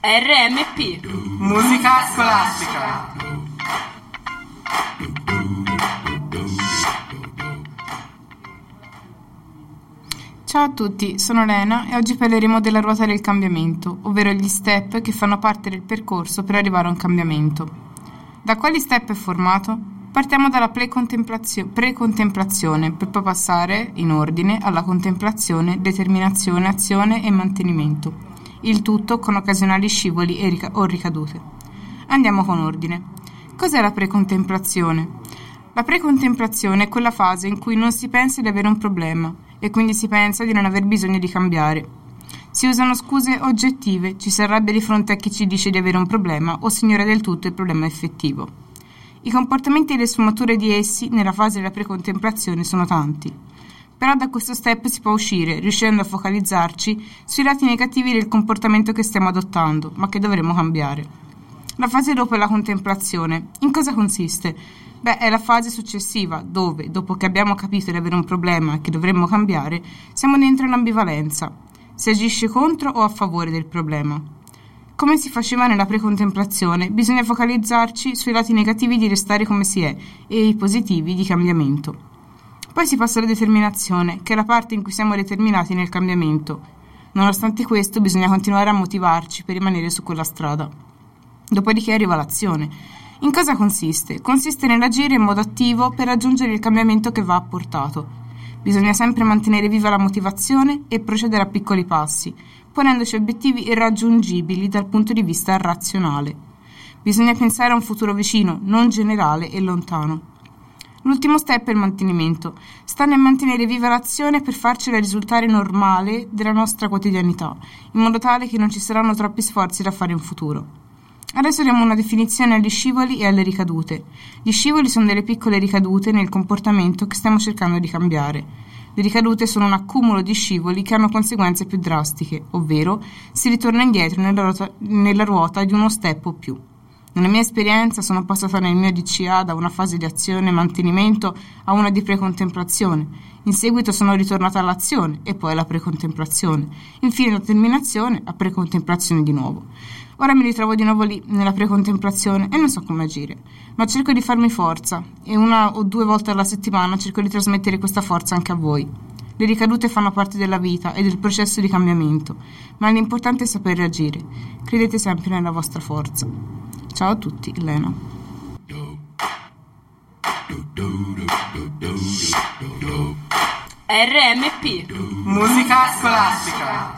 RMP Musica scolastica. Ciao a tutti, sono Lena e oggi parleremo della ruota del cambiamento, ovvero gli step che fanno parte del percorso per arrivare a un cambiamento. Da quali step è formato? Partiamo dalla precontemplazio- precontemplazione per poi passare, in ordine, alla contemplazione, determinazione, azione e mantenimento. Il tutto con occasionali scivoli rica- o ricadute. Andiamo con ordine. Cos'è la precontemplazione? La precontemplazione è quella fase in cui non si pensa di avere un problema e quindi si pensa di non aver bisogno di cambiare. Si usano scuse oggettive, ci si arrabbia di fronte a chi ci dice di avere un problema o si ignora del tutto il problema effettivo. I comportamenti e le sfumature di essi nella fase della precontemplazione sono tanti. Però da questo step si può uscire, riuscendo a focalizzarci sui lati negativi del comportamento che stiamo adottando, ma che dovremmo cambiare. La fase dopo è la contemplazione. In cosa consiste? Beh, è la fase successiva, dove, dopo che abbiamo capito di avere un problema e che dovremmo cambiare, siamo dentro un'ambivalenza. Si agisce contro o a favore del problema. Come si faceva nella precontemplazione, bisogna focalizzarci sui lati negativi di restare come si è e i positivi di cambiamento. Poi si passa alla determinazione, che è la parte in cui siamo determinati nel cambiamento. Nonostante questo, bisogna continuare a motivarci per rimanere su quella strada. Dopodiché arriva l'azione. In cosa consiste? Consiste nell'agire in modo attivo per raggiungere il cambiamento che va apportato. Bisogna sempre mantenere viva la motivazione e procedere a piccoli passi, ponendoci obiettivi irraggiungibili dal punto di vista razionale. Bisogna pensare a un futuro vicino, non generale e lontano. L'ultimo step è il mantenimento. Sta nel mantenere viva l'azione per farcela risultare normale della nostra quotidianità, in modo tale che non ci saranno troppi sforzi da fare in futuro. Adesso diamo una definizione agli scivoli e alle ricadute. Gli scivoli sono delle piccole ricadute nel comportamento che stiamo cercando di cambiare. Le ricadute sono un accumulo di scivoli che hanno conseguenze più drastiche, ovvero si ritorna indietro nella ruota, nella ruota di uno step o più. Nella mia esperienza sono passata nel mio DCA da una fase di azione e mantenimento a una di precontemplazione. In seguito sono ritornata all'azione e poi alla precontemplazione. Infine la terminazione a precontemplazione di nuovo. Ora mi ritrovo di nuovo lì, nella precontemplazione, e non so come agire. Ma cerco di farmi forza, e una o due volte alla settimana cerco di trasmettere questa forza anche a voi. Le ricadute fanno parte della vita e del processo di cambiamento, ma l'importante è saper reagire. Credete sempre nella vostra forza. Ciao a tutti, Lena. RMP Musica scolastica.